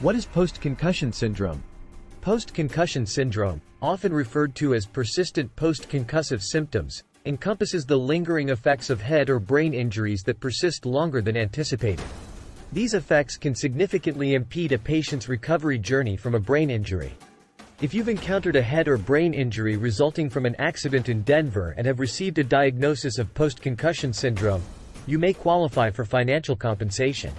What is post-concussion syndrome? Post-concussion syndrome, often referred to as persistent post-concussive symptoms, encompasses the lingering effects of head or brain injuries that persist longer than anticipated. These effects can significantly impede a patient's recovery journey from a brain injury. If you've encountered a head or brain injury resulting from an accident in Denver and have received a diagnosis of post-concussion syndrome, you may qualify for financial compensation.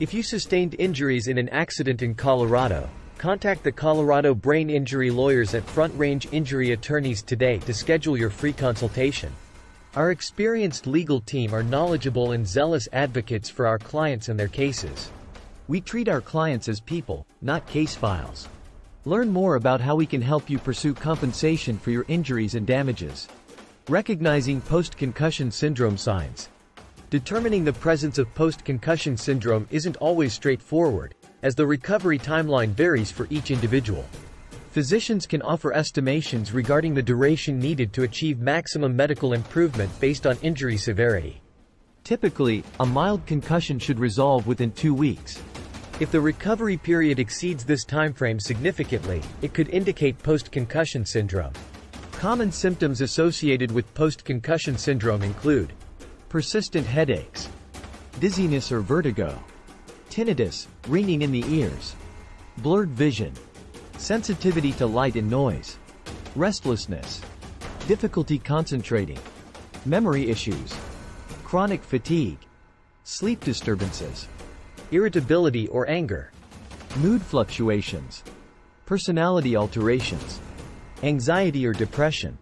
If you sustained injuries in an accident in Colorado, contact the Colorado Brain Injury Lawyers at Front Range Injury Attorneys today to schedule your free consultation. Our experienced legal team are knowledgeable and zealous advocates for our clients and their cases. We treat our clients as people, not case files. Learn more about how we can help you pursue compensation for your injuries and damages. Recognizing post-concussion syndrome signs. Determining the presence of post-concussion syndrome isn't always straightforward, as the recovery timeline varies for each individual. Physicians can offer estimations regarding the duration needed to achieve maximum medical improvement based on injury severity. Typically, a mild concussion should resolve within two weeks. If the recovery period exceeds this timeframe significantly, it could indicate post-concussion syndrome. Common symptoms associated with post-concussion syndrome include persistent headaches, dizziness or vertigo, tinnitus, ringing in the ears, blurred vision, sensitivity to light and noise, restlessness, difficulty concentrating, memory issues, chronic fatigue, sleep disturbances, irritability or anger, mood fluctuations, personality alterations, anxiety or depression.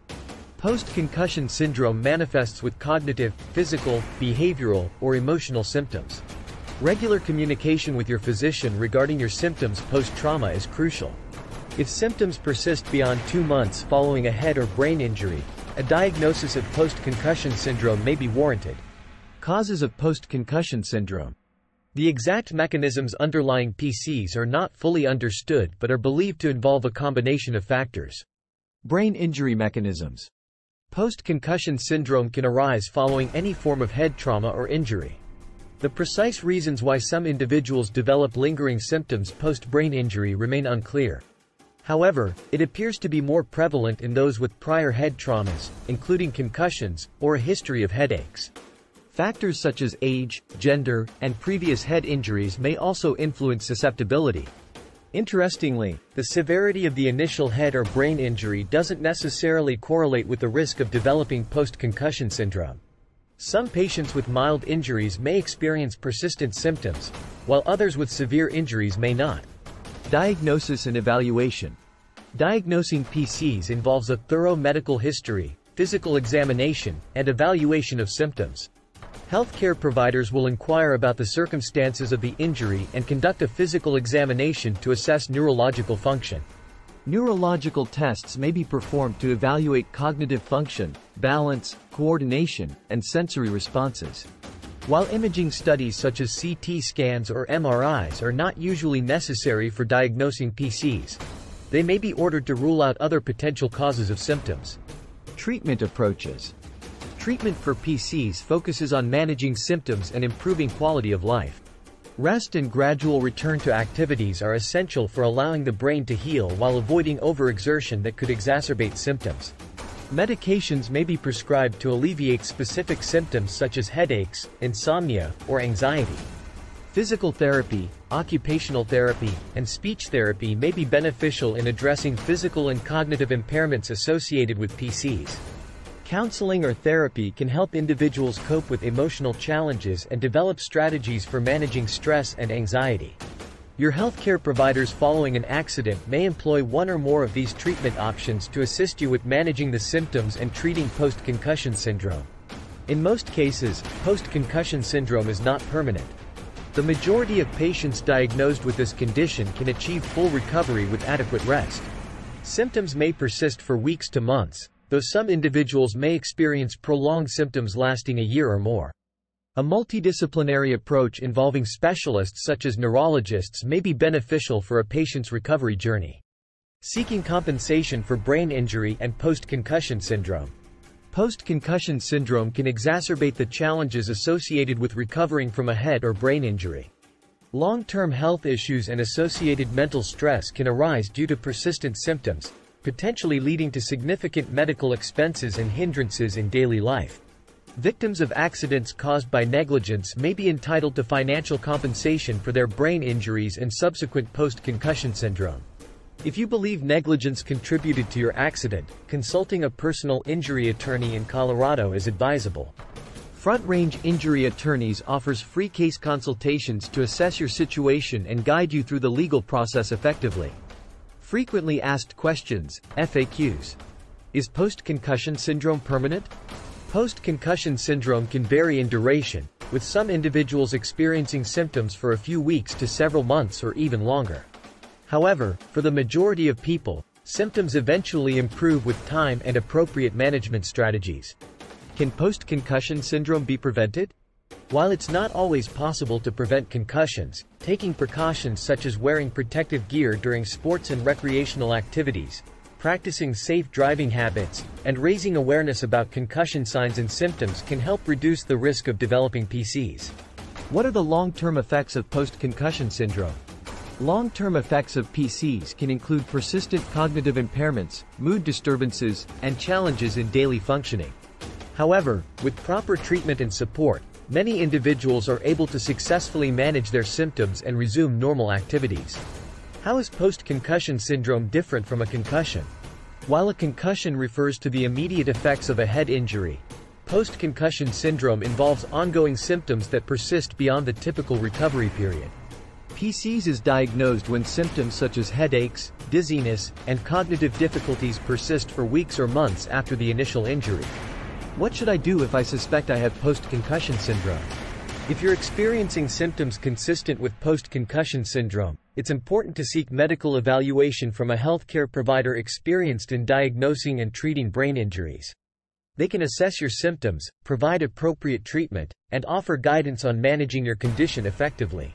Post-concussion syndrome manifests with cognitive, physical, behavioral, or emotional symptoms. Regular communication with your physician regarding your symptoms post-trauma is crucial. If symptoms persist beyond two months following a head or brain injury, a diagnosis of post-concussion syndrome may be warranted. Causes of post-concussion syndrome. The exact mechanisms underlying PCS are not fully understood but are believed to involve a combination of factors. Brain injury mechanisms. Post-concussion syndrome can arise following any form of head trauma or injury. The precise reasons why some individuals develop lingering symptoms post-brain injury remain unclear. However, it appears to be more prevalent in those with prior head traumas, including concussions, or a history of headaches. Factors such as age, gender, and previous head injuries may also influence susceptibility. Interestingly, the severity of the initial head or brain injury doesn't necessarily correlate with the risk of developing post-concussion syndrome. Some patients with mild injuries may experience persistent symptoms, while others with severe injuries may not. Diagnosis and evaluation. Diagnosing PCS involves a thorough medical history, physical examination, and evaluation of symptoms. Healthcare providers will inquire about the circumstances of the injury and conduct a physical examination to assess neurological function. Neurological tests may be performed to evaluate cognitive function, balance, coordination, and sensory responses. While imaging studies such as CT scans or MRIs are not usually necessary for diagnosing PCS, they may be ordered to rule out other potential causes of symptoms. Treatment approaches. Treatment for PCS focuses on managing symptoms and improving quality of life. Rest and gradual return to activities are essential for allowing the brain to heal while avoiding overexertion that could exacerbate symptoms. Medications may be prescribed to alleviate specific symptoms such as headaches, insomnia, or anxiety. Physical therapy, occupational therapy, and speech therapy may be beneficial in addressing physical and cognitive impairments associated with PCS. Counseling or therapy can help individuals cope with emotional challenges and develop strategies for managing stress and anxiety. Your healthcare providers following an accident may employ one or more of these treatment options to assist you with managing the symptoms and treating post-concussion syndrome. In most cases, post-concussion syndrome is not permanent. The majority of patients diagnosed with this condition can achieve full recovery with adequate rest. Symptoms may persist for weeks to months, though some individuals may experience prolonged symptoms lasting a year or more. A multidisciplinary approach involving specialists such as neurologists may be beneficial for a patient's recovery journey. Seeking compensation for brain injury and post-concussion syndrome. Post-concussion syndrome can exacerbate the challenges associated with recovering from a head or brain injury. Long-term health issues and associated mental stress can arise due to persistent symptoms, potentially leading to significant medical expenses and hindrances in daily life. Victims of accidents caused by negligence may be entitled to financial compensation for their brain injuries and subsequent post-concussion syndrome. If you believe negligence contributed to your accident, consulting a personal injury attorney in Colorado is advisable. Front Range Injury Attorneys offers free case consultations to assess your situation and guide you through the legal process effectively. Frequently asked questions, FAQs. Is post-concussion syndrome permanent? Post-concussion syndrome can vary in duration, with some individuals experiencing symptoms for a few weeks to several months or even longer. However, for the majority of people, symptoms eventually improve with time and appropriate management strategies. Can post-concussion syndrome be prevented? While it's not always possible to prevent concussions, taking precautions such as wearing protective gear during sports and recreational activities, practicing safe driving habits, and raising awareness about concussion signs and symptoms can help reduce the risk of developing PCS. What are the long-term effects of post-concussion syndrome? Long-term effects of PCS can include persistent cognitive impairments, mood disturbances, and challenges in daily functioning. However, with proper treatment and support, many individuals are able to successfully manage their symptoms and resume normal activities. How is post-concussion syndrome different from a concussion? While a concussion refers to the immediate effects of a head injury, post-concussion syndrome involves ongoing symptoms that persist beyond the typical recovery period. PCS is diagnosed when symptoms such as headaches, dizziness, and cognitive difficulties persist for weeks or months after the initial injury. What should I do if I suspect I have post-concussion syndrome? If you're experiencing symptoms consistent with post-concussion syndrome, it's important to seek medical evaluation from a healthcare provider experienced in diagnosing and treating brain injuries. They can assess your symptoms, provide appropriate treatment, and offer guidance on managing your condition effectively.